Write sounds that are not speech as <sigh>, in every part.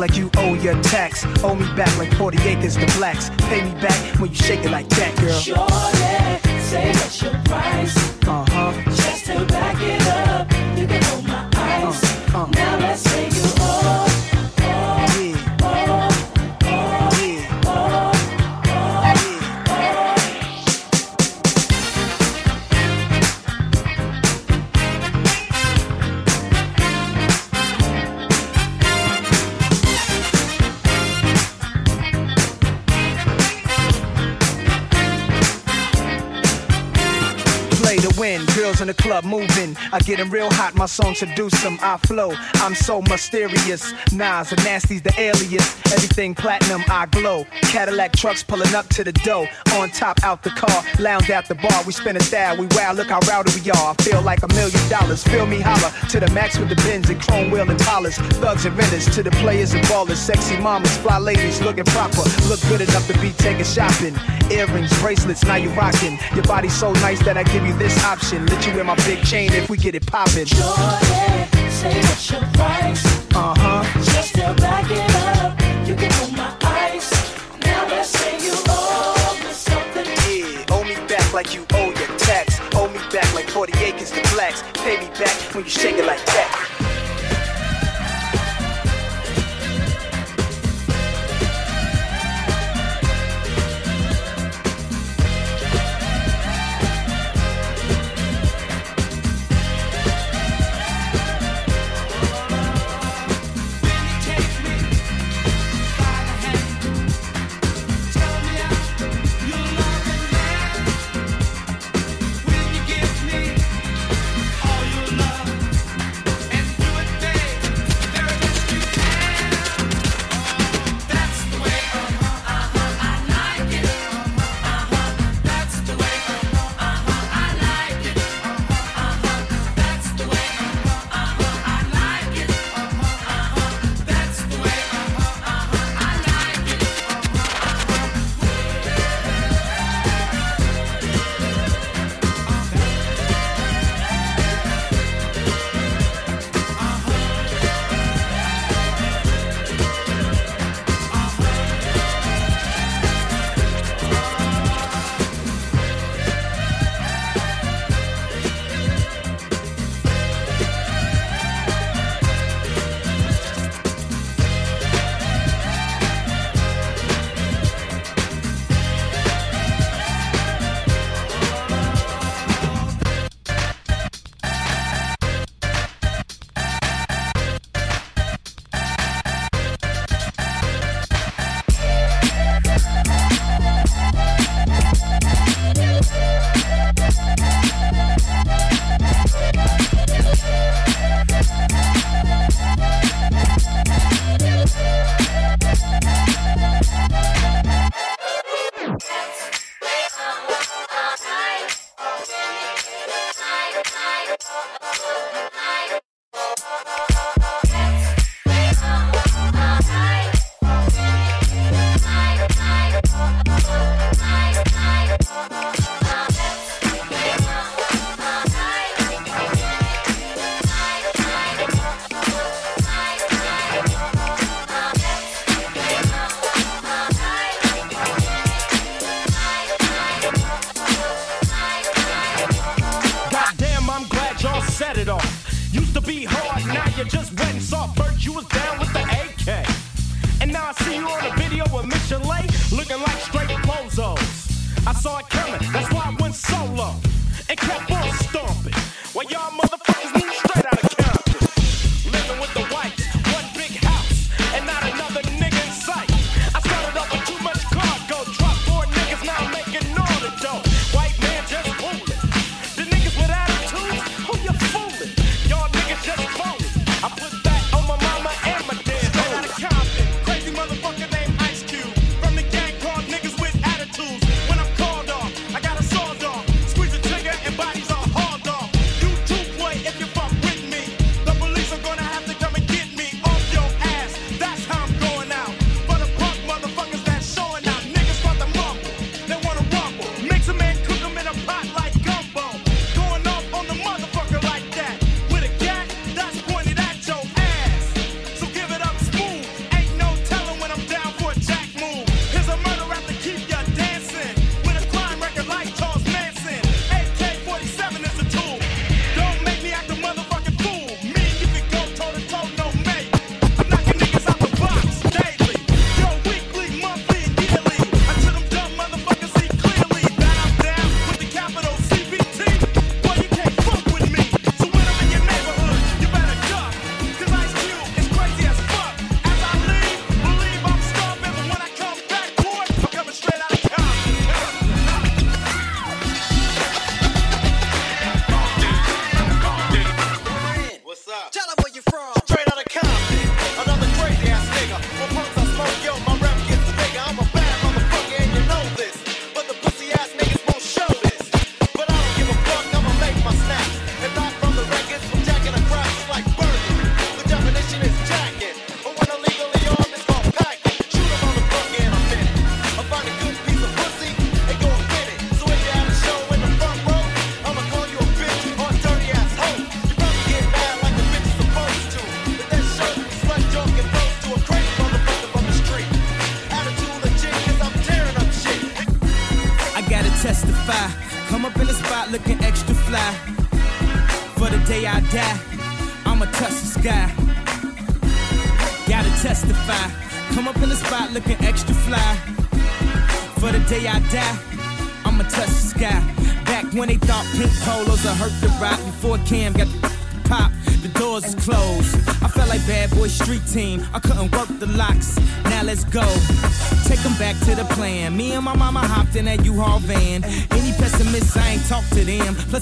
like you owe your tax. Owe me back like 40 acres to blacks. Pay me back when you shake it like that, girl. Shorty, say what's your price? Girls in the club moving. I get 'em real hot, my song seduce 'em. I flow, I'm so mysterious. Nas and Nasty's the alias. Everything platinum, I glow. Cadillac trucks pulling up to the dough. On top, out the car, lounge at the bar. We spin a style, we wow, look how rowdy we are. I feel like a million dollars. Feel me holler to the max with the bins and chrome wheel and polish. Thugs and renters to the players and ballers. Sexy mamas, fly ladies looking proper. Look good enough to be taken shopping. Earrings, bracelets, now you rocking. Your body's so nice that I give you this option. You wear my big chain if we get it poppin'. Shorty, say what's your price? Uh huh. Just to back it up, you can hold my eyes. Now let's say you owe me something. Yeah, owe me back like you owe your tax. Owe me back like 40 acres to blacks. Pay me back when you shake it like that.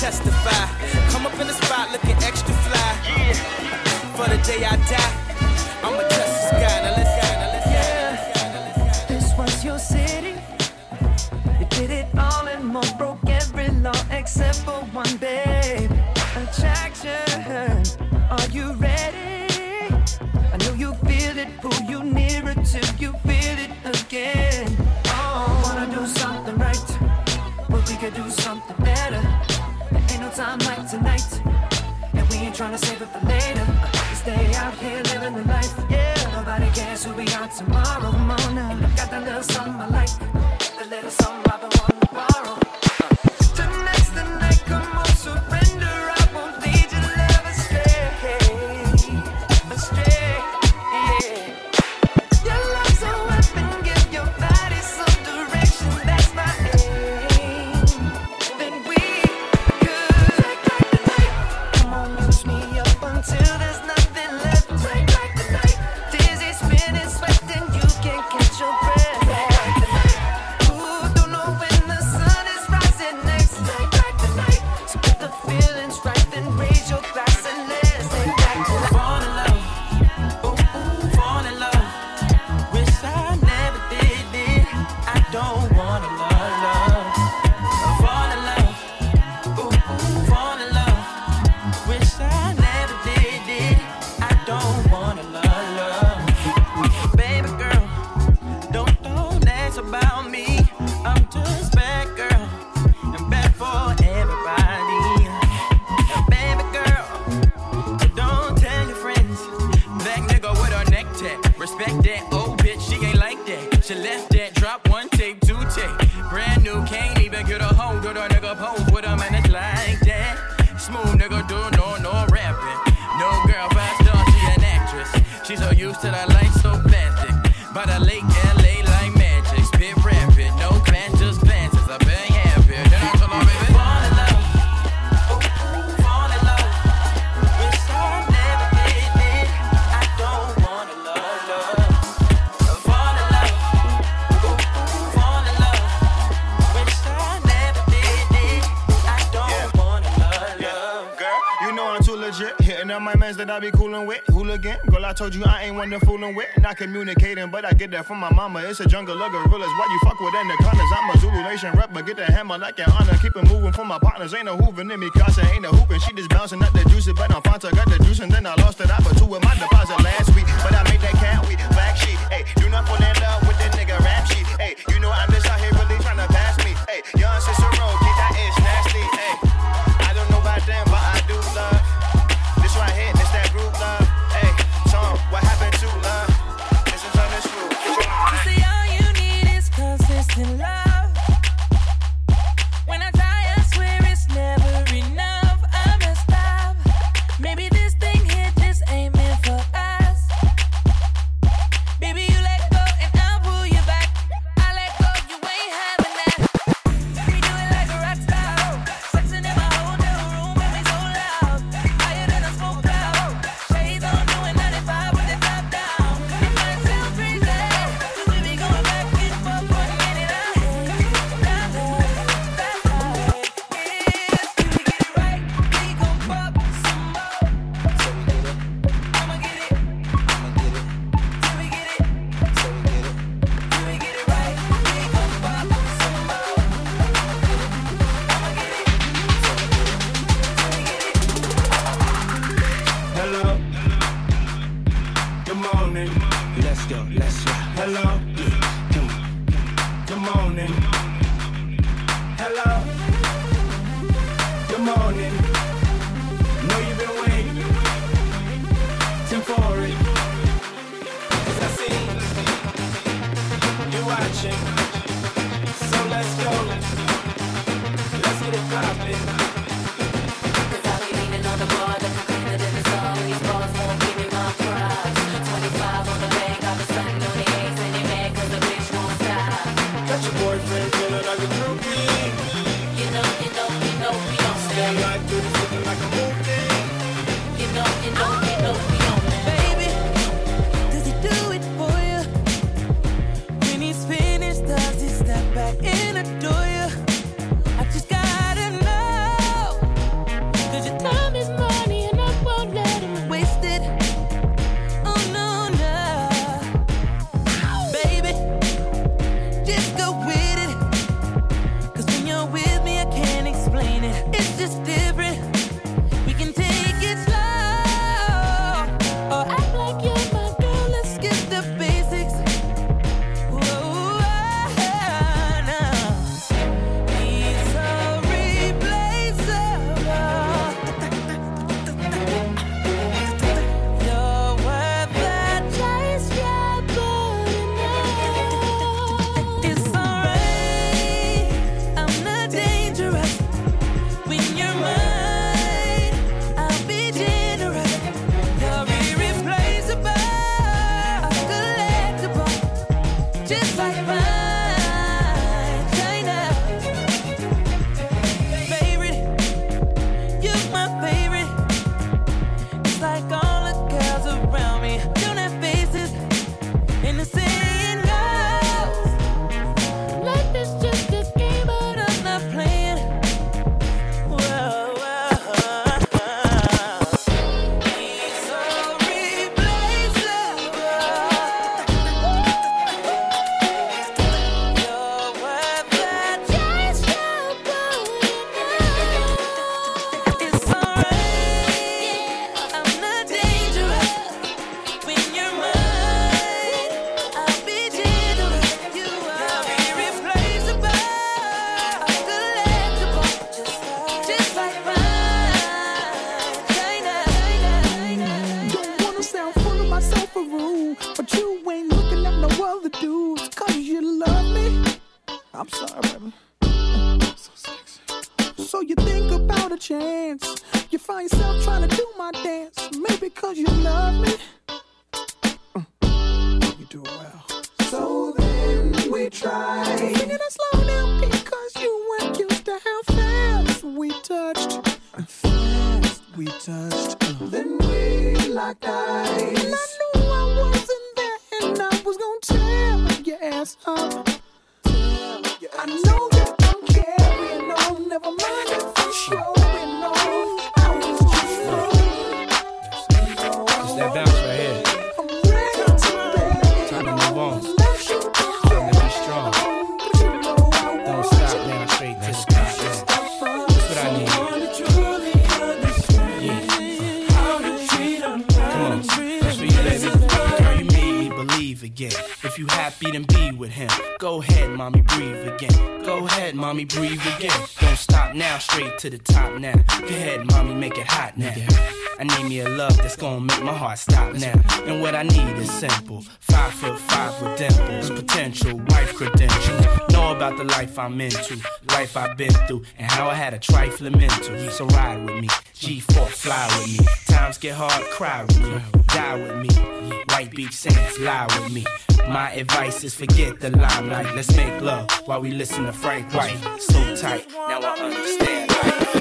testify. Come up in the spot looking extra fly. Yeah. For the day I die, I'ma touch the sky. Now let's go. This was your city. You did it all and more, broke every law except for one, babe. Tomorrow morning. And I got that little something I like. Told Not communicating, but I get that from my mama. It's a jungle of gorillas. Why you fuck with anacondas? I'm a Zulu Nation but get the hammer like an honor. Keep it moving for my partners. Ain't no hooving in me, Casa ain't no hooping. She just bouncing up the juice, but I'm Fanta. Got the juice and then I lost it. I put two with my deposit last week, but I made that cat we back sheet. Hey, do not fall in love with that nigga rap sheet. Hey, you know I'm just out here really trying to pass me. Hey, young Cicero, me breathe again. Straight to the top now. Go ahead, mommy, make it hot now. I need me a love that's gonna make my heart stop now. And what I need is simple. Five foot five with dimples, potential wife credentials. Know about the life I'm into, life I've been through, and how I had a trifling mental. So ride with me, G4 fly with me. Times get hard, cry with me, die with me. White Beach sands, lie with me. My advice is forget the limelight. Let's make love while we listen to Frank White. So tight, now I understand. Stand.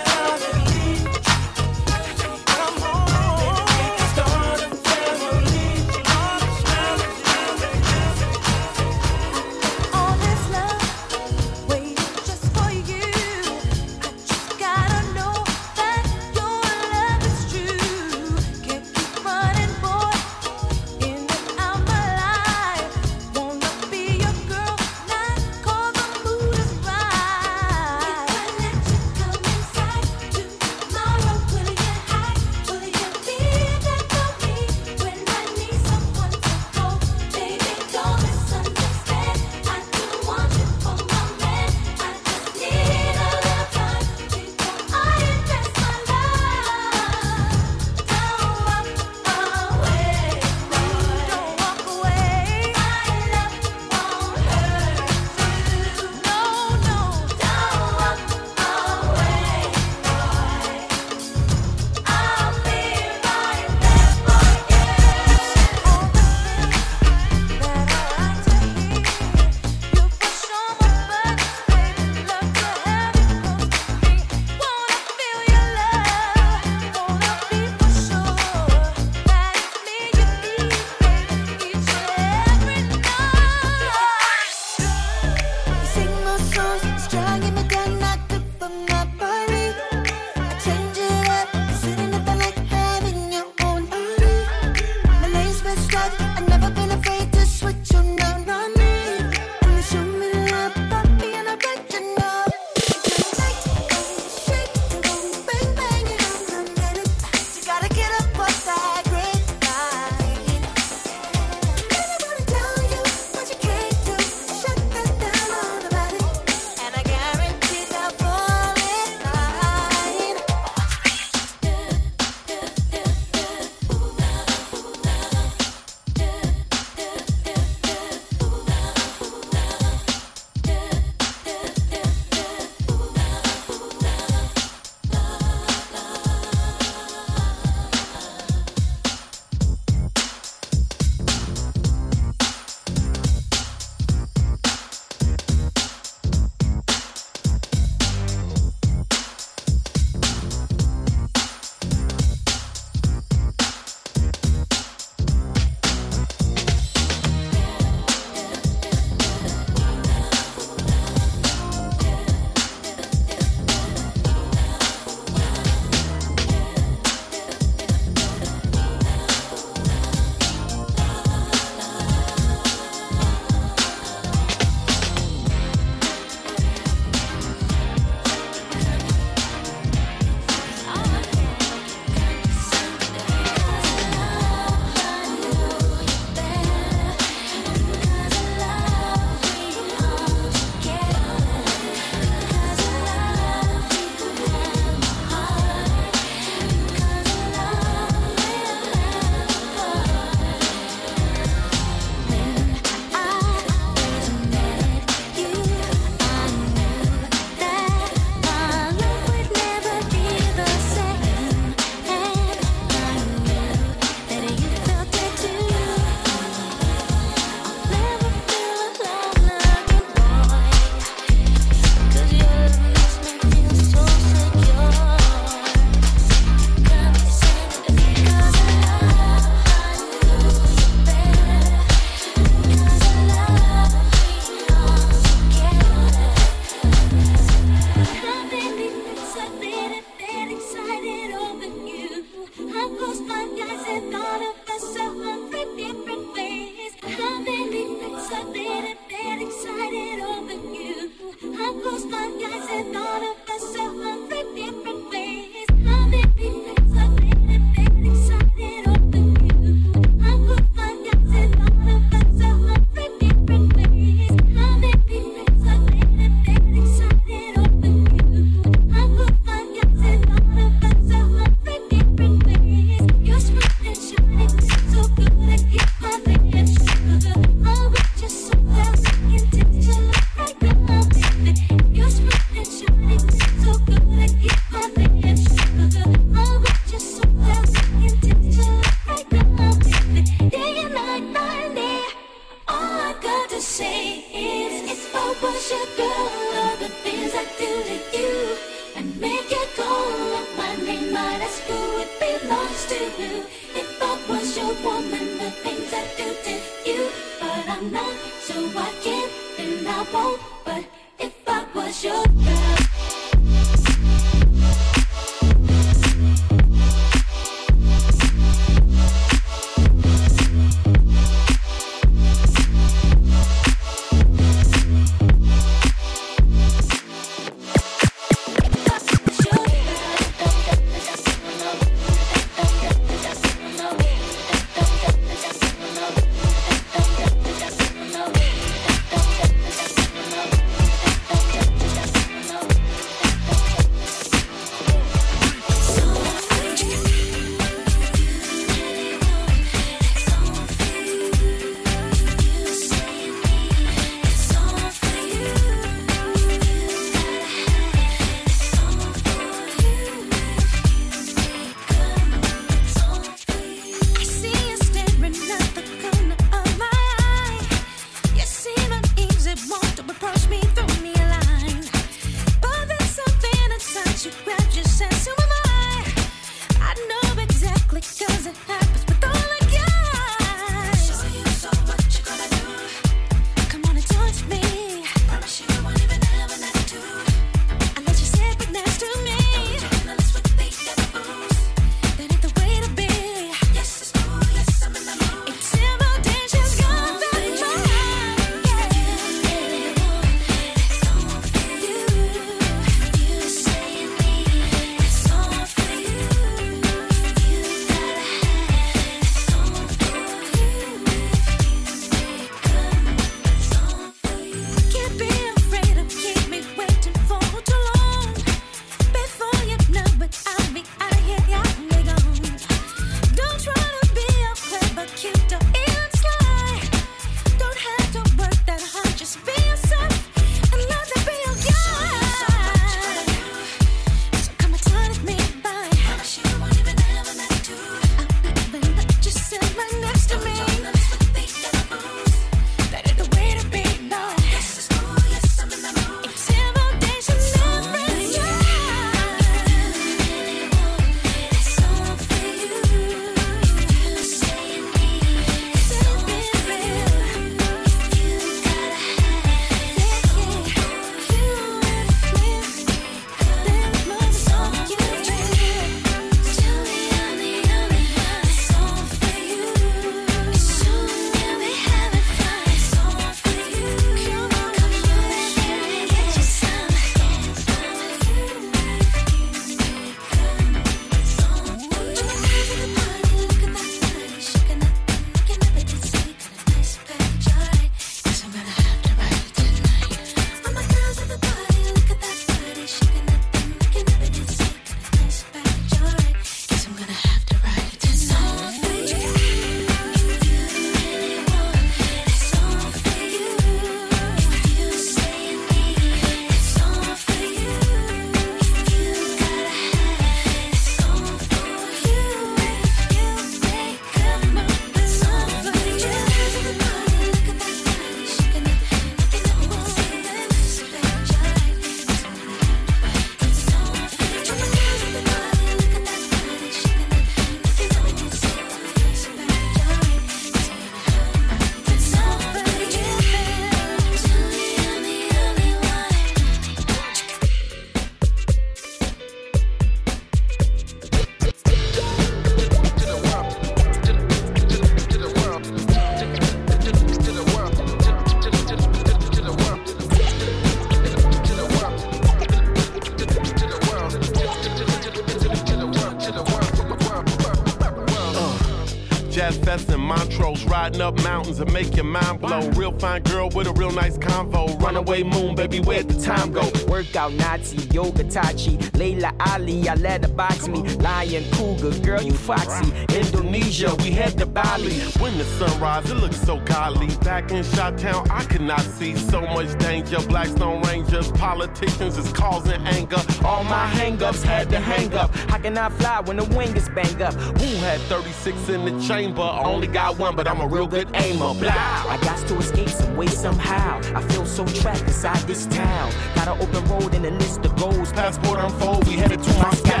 moon, baby, where'd the time go? Workout Nazi, yoga Tachi, Laila Ali, I let her box me. Lion, cougar, girl, you foxy. Indonesia, we head to Bali. When the sunrise, it looks so godly. Back in Shot Town, I could not see so much danger. Blackstone Rangers, politicians is causing anger. All my hangups had to hang up. How can I fly when the wing is banged up? Who had 36 in the chamber? Only got one, but I'm a real good aimer. Blah. I got to escape some way somehow. I so trapped inside this town. Got an open road and a list of goals. Passport unfold, we headed to Moscow.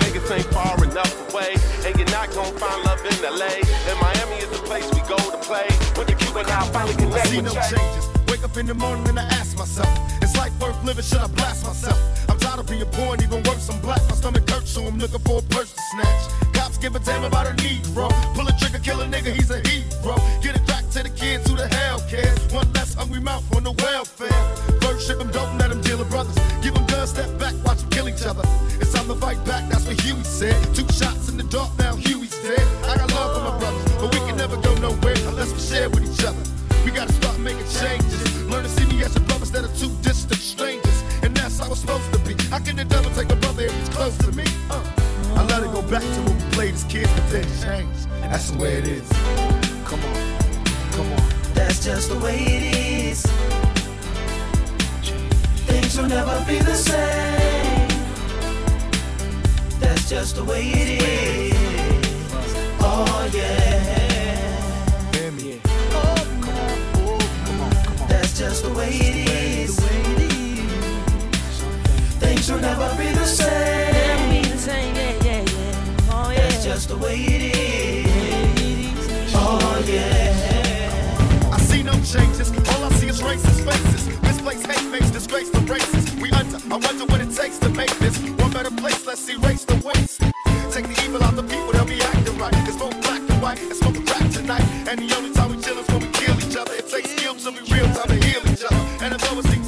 Vegas ain't far enough away, and you're not gonna find love in LA. And Miami is the place we go to play. When the Cuban now finally I see with no Jay. changes. Wake up in the morning and I ask myself, is life worth living? Should I blast myself? I'm tired of being poor and even worse, I'm black. My stomach hurts, so I'm looking for a purse to snatch. Give a damn about a Negro. Pull a trigger, kill a nigga, he's a hero. Get it back to the kids who the hell cares. One less hungry mouth on the welfare. First ship them, don't let them deal with brothers. Give them guns, step back, watch them kill each other. It's time to fight back, that's what Huey said. Two shots in the dark, now Huey's dead. I got love for my brothers, but we can never go nowhere unless we share with each other. We gotta start making changes. Learn to see me as a brother instead of two distant strangers. And that's how it's supposed to be. How can the devil take a brother if he's close to me? Uh, I let it go back to when we played as kids, but then it changed. And that's the way it is. Come on, come on. That's just the way it is. Things will never be the same. That's just the way it is. Oh yeah. Hear me. That's just the way it is. Things will never be the same. Just the way it is. Oh yeah. I see no changes. All I see is racist faces. Misplaced hate makes disgrace to races. We under. I wonder what it takes to make this one better place. Let's erase the waste. Take the evil out the people, they'll be acting right. It's both black and white and smoking crack tonight. And the only time we chill is when we kill each other. It takes skill to be real time to heal each other. And although it seems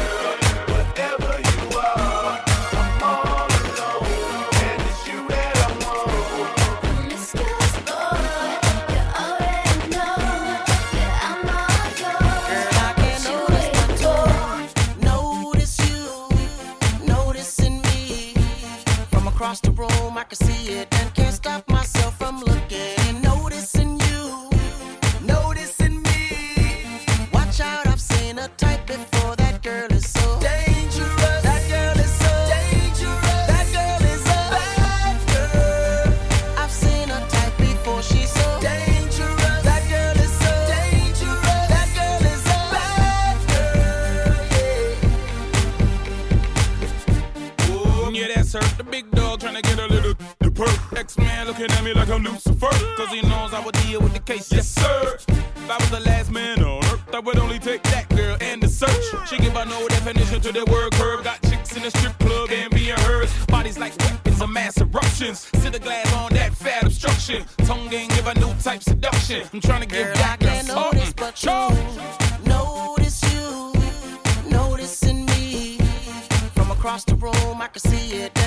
can see it looking at me like I'm Lucifer. Cause he knows I would deal with the case. Yes, sir. If I was the last man on earth, I would only take that girl and the search. She give a no definition to the word curve. Got chicks in the strip club and being hers. Bodies like weapons of mass eruptions. Sit the glass on that fat obstruction. Tongue gang give a new type seduction. I'm trying to give Girl, I back a can't notice but you. Notice you, noticing me. From across the room, I can see it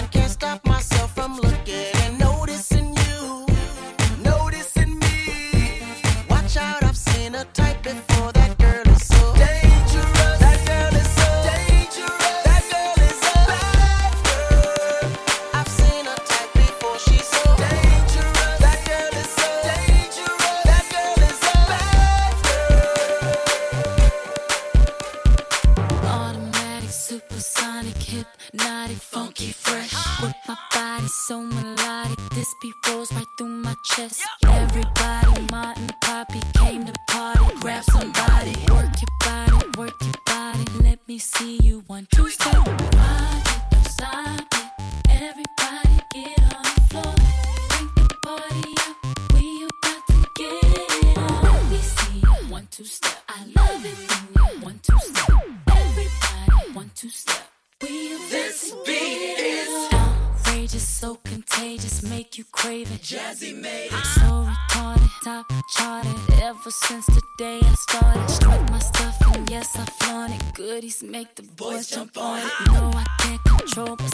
make the boys jump on it. No, I can't control myself.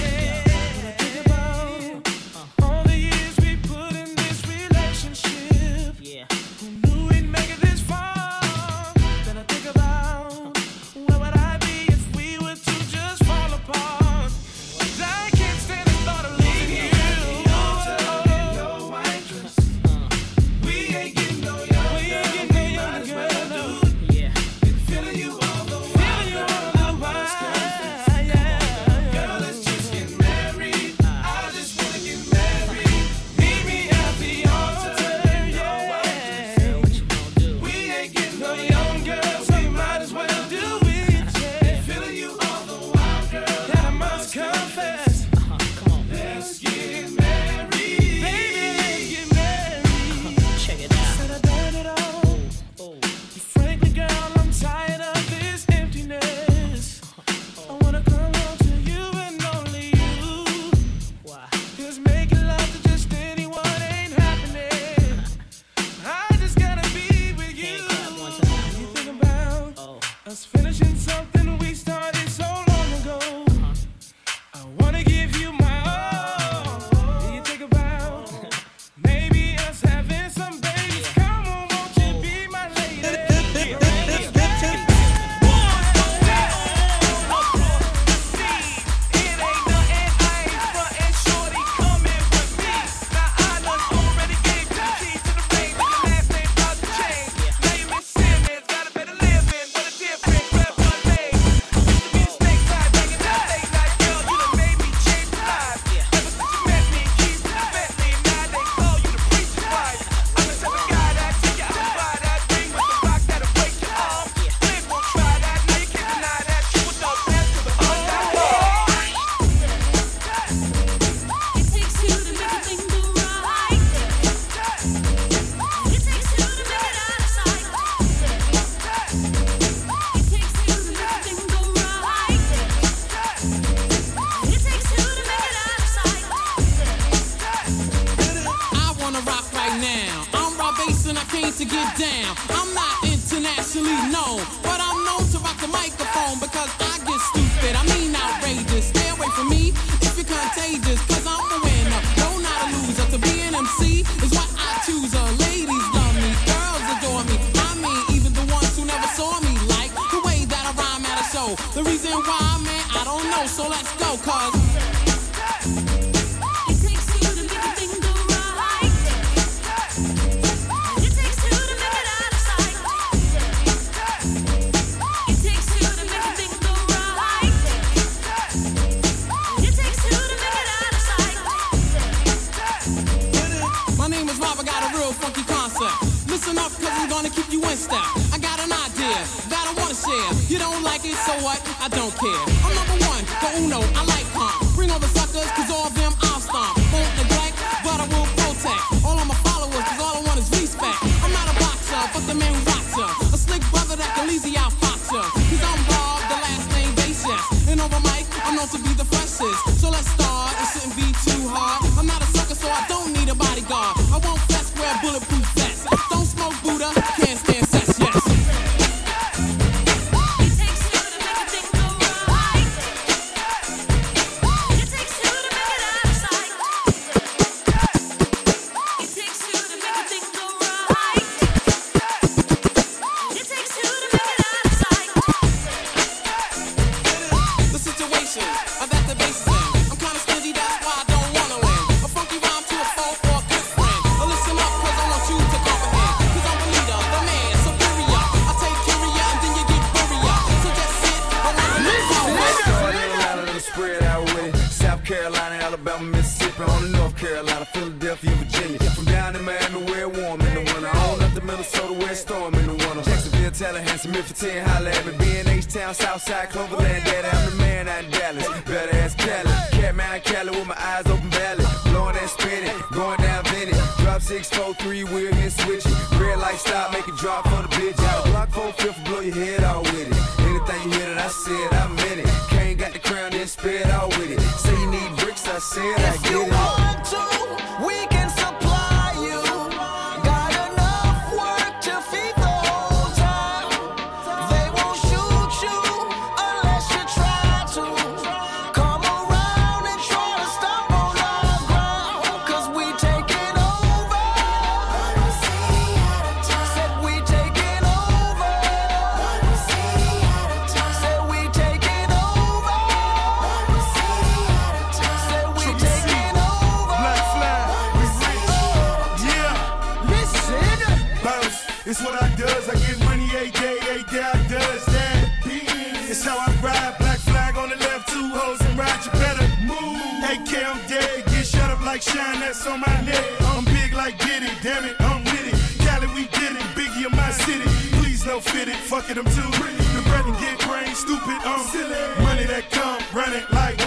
money that come, running like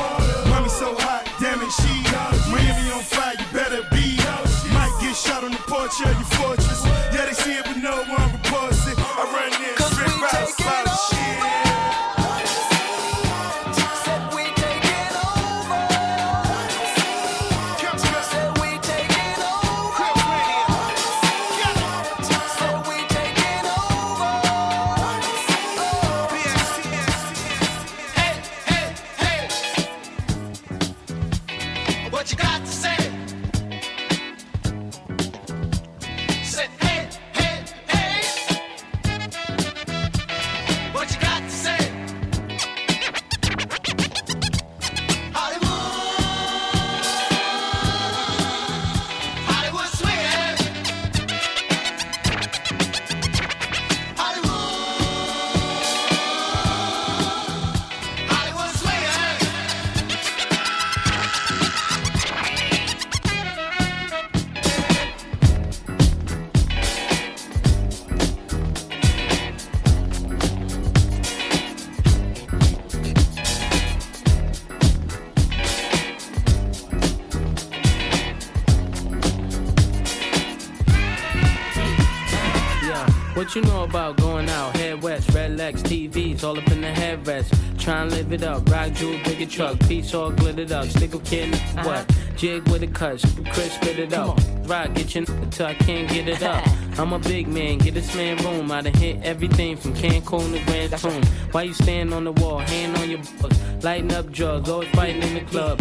it up. Rock jewel, bigger truck, piece all glittered up. Stick a kid in what? Jig with a cut, Chris spit it up. Rock, get your n- till I can't get it up. <laughs> I'm a big man, get this man room. I done hit everything from Cancun to Grand Tune. Why you stand on the wall, hand on your balls, lighting up drugs, always fighting in the club.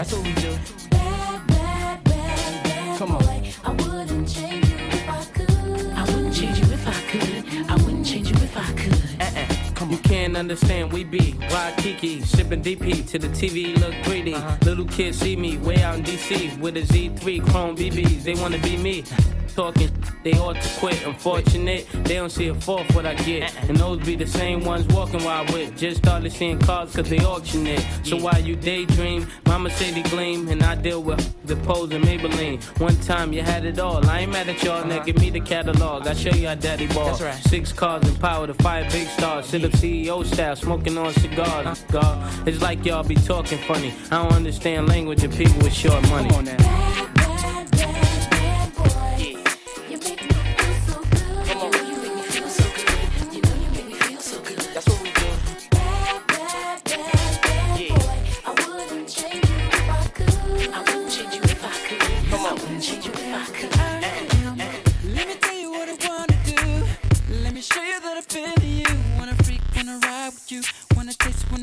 That's what we do. Bad, bad, bad, bad Come on. boy. I wouldn't change you if I could. I wouldn't change you if I could. I wouldn't change you if I could. You can't understand, we be Waikiki, sipping DP to the TV look greedy. Uh-huh. Little kids see me way out in DC with a Z3 Chrome BBs. They wanna be me. Talking, they ought to quit. Unfortunate, they don't see a fourth what I get. And those be the same ones walking while I whip. Just started seeing cars cause they auction it. So while you daydream, mama say they gleam. And I deal with the pose and Maybelline. One time you had it all. I ain't mad at y'all, now give me the catalog. I show you how daddy ball. Six cars and power to fire big stars. Sit up CEO style, smoking on cigars. God, it's like y'all be talking funny. I don't understand language of people with short money.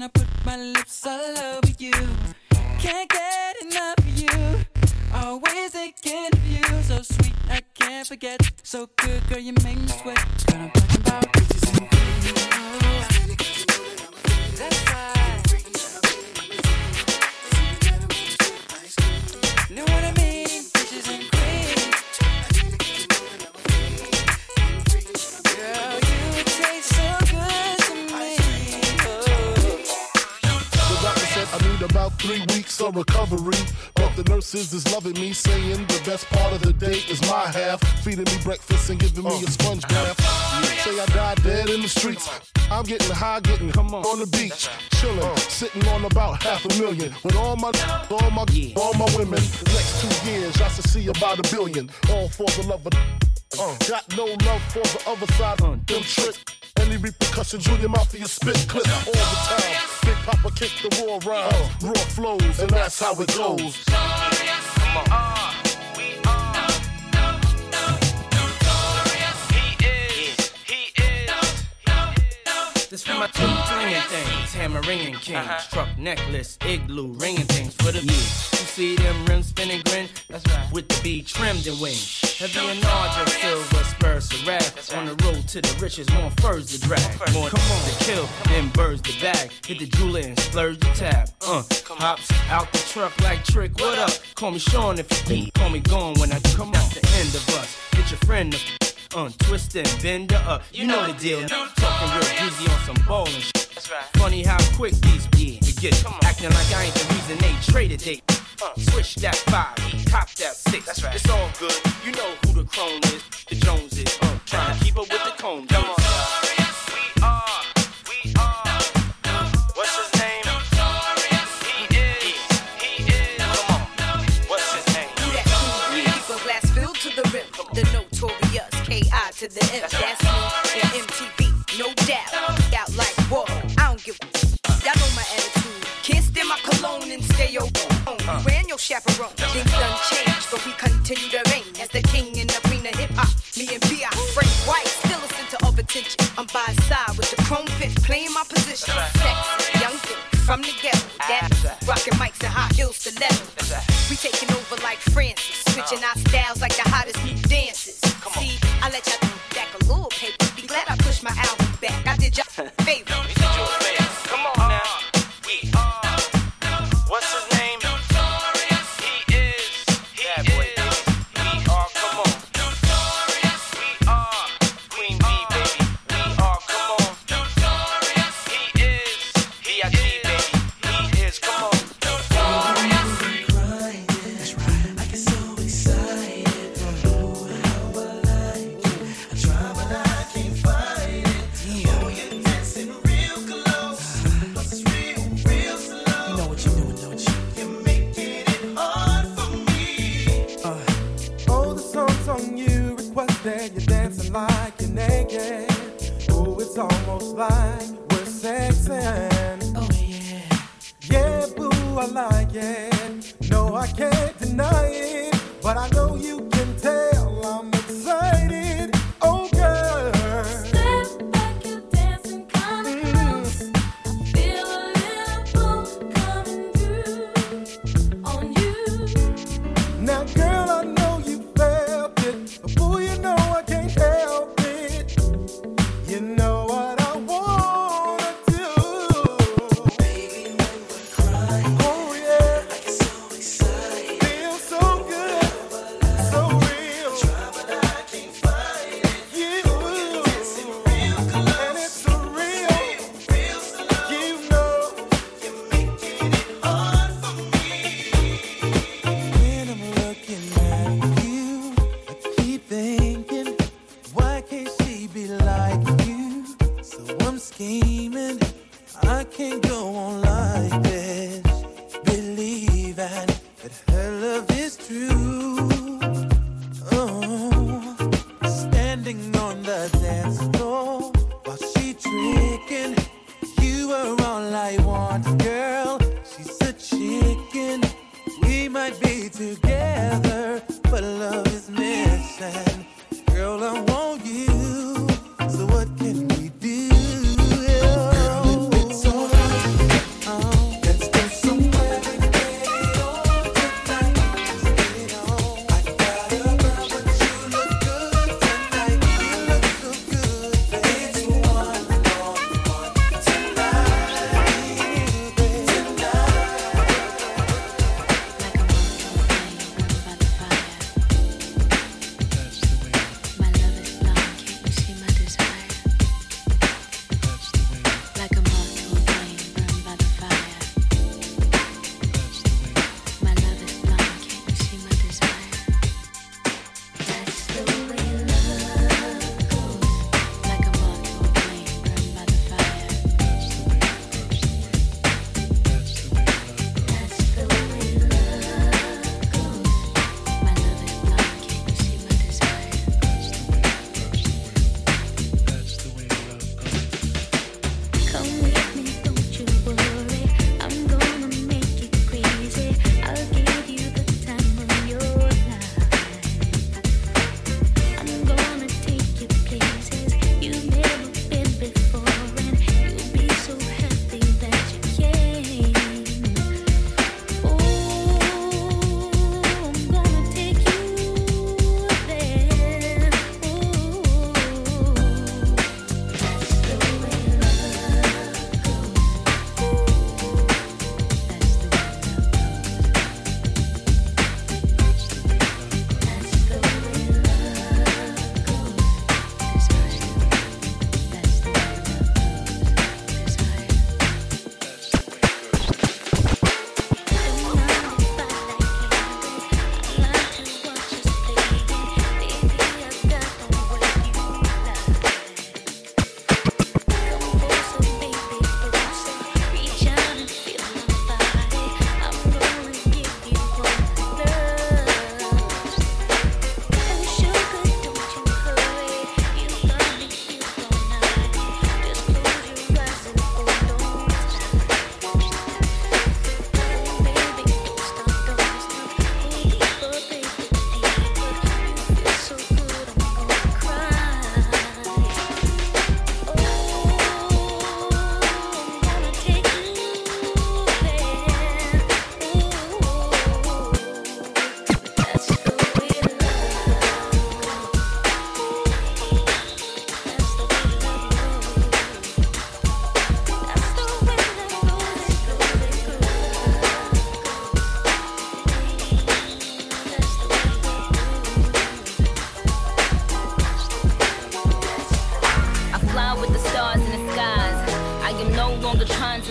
I put my lips all over you. Can't get enough of you. always thinking of you. So sweet, I can't forget. So good, girl, you make me sweat. Girl, I'm talking about bitches and that's right. Nurses is loving me, saying the best part of the day is my half. Feeding me breakfast and giving me a sponge bath. Say I died dead in the streets. I'm getting high, getting come on, on the beach, chilling, sitting on about half a million with all my, all my, all my women. The next two years, I should see about a billion, all for the love of. Uh, got no love for the other side. Uh, them tricks. Any repercussions, Junior Mafia spit clip all the time. Big Poppa kick the raw rhymes, raw flows, and that's how it goes. Come on. This for my two ringing things, hammer ringing kings, truck necklace, igloo ringing things for the year. You see them rims spinning grin? That's right. With the B trimmed and wings. Heavy and larger silver spurs to wrath. On the road to the riches, more furs to drag. More come on to kill, then birds the bag. Hit the jeweler and splurge the tab. Uh, hops out the truck like trick. What up? Call me Sean if you need. Call me gone when I come out the end of us. Get your friend to uh, twist and bend her up. You know the deal. Talking real greasy on some and shit. Funny how quick these be to get acting like I ain't the reason they traded they. Uh, switch that five, top that six. That's right. It's all good. You know who the crone is, the Jones is. Uh, trying to keep up with the cone. Come to the M. That's me and MTV, no doubt. Out like whoa, I don't give a. Y'all know my attitude. Can't stand my cologne and stay your home. You ran your chaperone. Things done changed,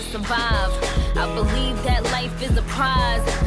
survive. I believe that life is a prize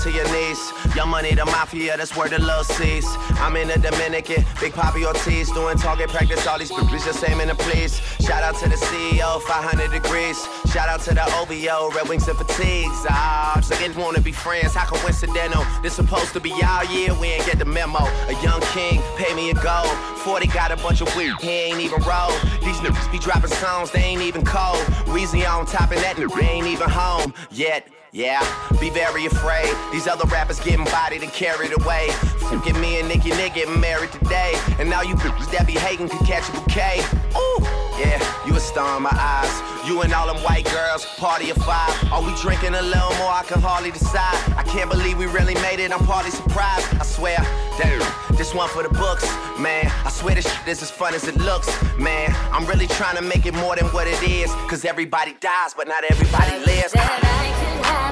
To your knees. Young money, the mafia, that's where the love sees. I'm in the Dominican, Big Papi Ortiz, doing target practice, all these bitches just in the please. Shout out to the CEO, 500 degrees. Shout out to the OVO, Red Wings and Fatigues. Ah, just like wanna be friends, how coincidental? This supposed to be our year, we ain't get the memo. A young king, pay me a gold. 40 got a bunch of weird, he ain't even roll. These niggas be dropping songs, they ain't even cold. Weezy on top of that, they ain't even home yet. Yeah, be very afraid. These other rappers getting bodied and carried away. Fucking me and Nicki Nick getting married today. And now you bitches that be hating can catch a bouquet. Ooh, yeah, you a star in my eyes. You and all them white girls, party of five. Are we drinking a little more? I can hardly decide. I can't believe we really made it. I'm partly surprised. I swear, damn, this one for the books, man. I swear this shit is as fun as it looks, man. I'm really trying to make it more than what it is. Cause everybody dies, but not everybody lives.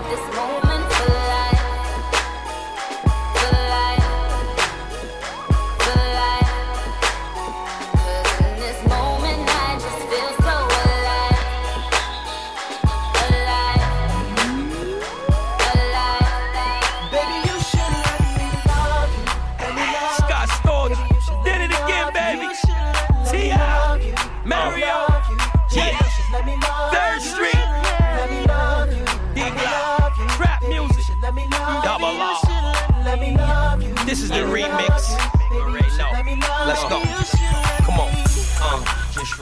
This moment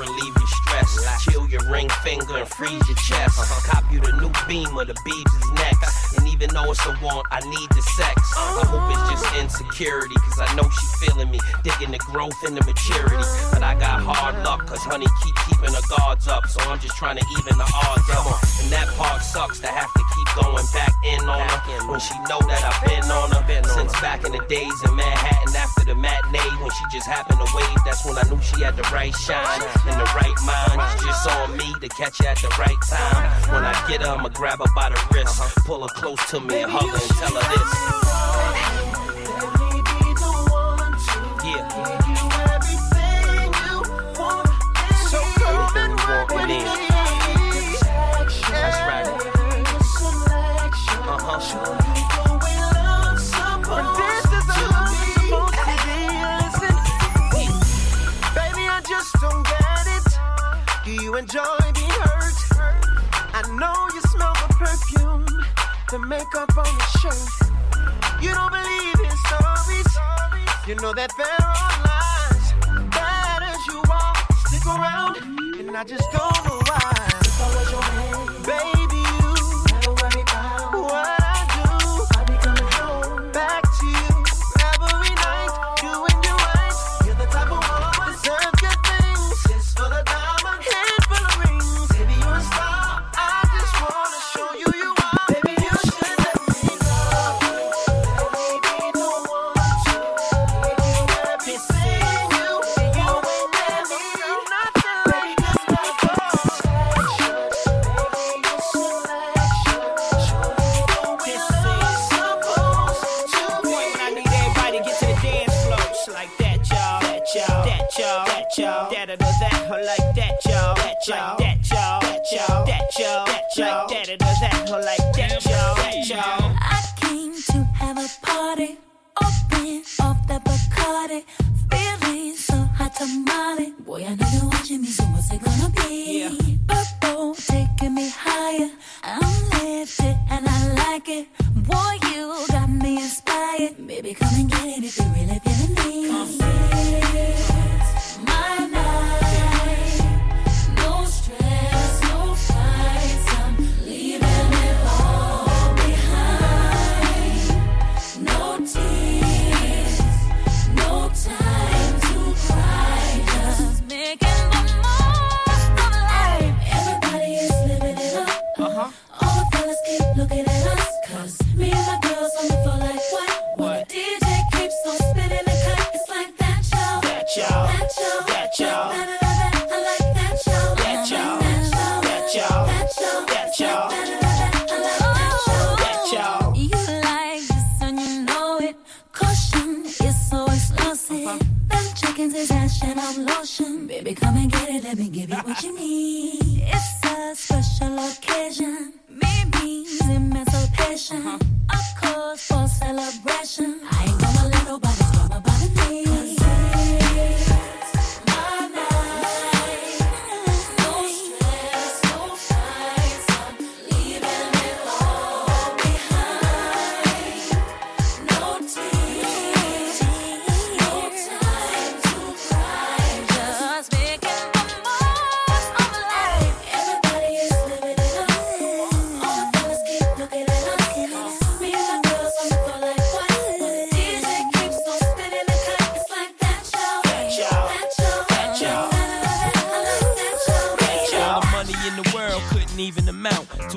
your stress. Chill your ring finger and freeze your chest. Cop you the new beam of the beads is next. And even though it's a want, I need the sex. I hope it's just insecurity, cause I know she feeling me. Digging the growth and the maturity. But I got hard luck, cause honey keep keeping her guards up. So I'm just trying to even the odds up. And that part sucks to have to keep going back in on her. When she know that I've been on her. Since back in the days in Manhattan after the matinee. When she just happened to wave, that's when I knew she had the right shine and the right mind. It's just on me to catch her at the right time. When I get her, I'ma grab her by the wrist, pull her close to me and hug her and tell her this. Makeup on the shirt. You don't believe his stories. You know that there are lies. Bad as you are, stick around, and I just don't know why. Baby, you never give me so much.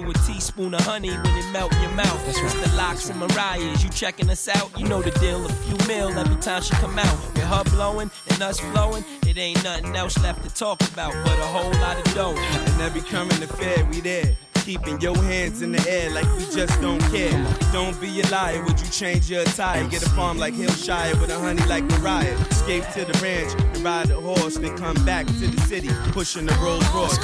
to a teaspoon of honey when it melt in your mouth. That's right. The locks and Mariah's. You checking us out? You know the deal. A few mil every time she come out. With her blowing and us flowing, it ain't nothing else left to talk about but a whole lot of dough. And every coming to fed, we there keeping your hands in the air like we just don't care. Don't be a liar, would you change your attire? Get a farm like Hillshire with a honey like Mariah. Escape to the ranch and ride a horse, then come back to the city, pushing the Rolls Royce.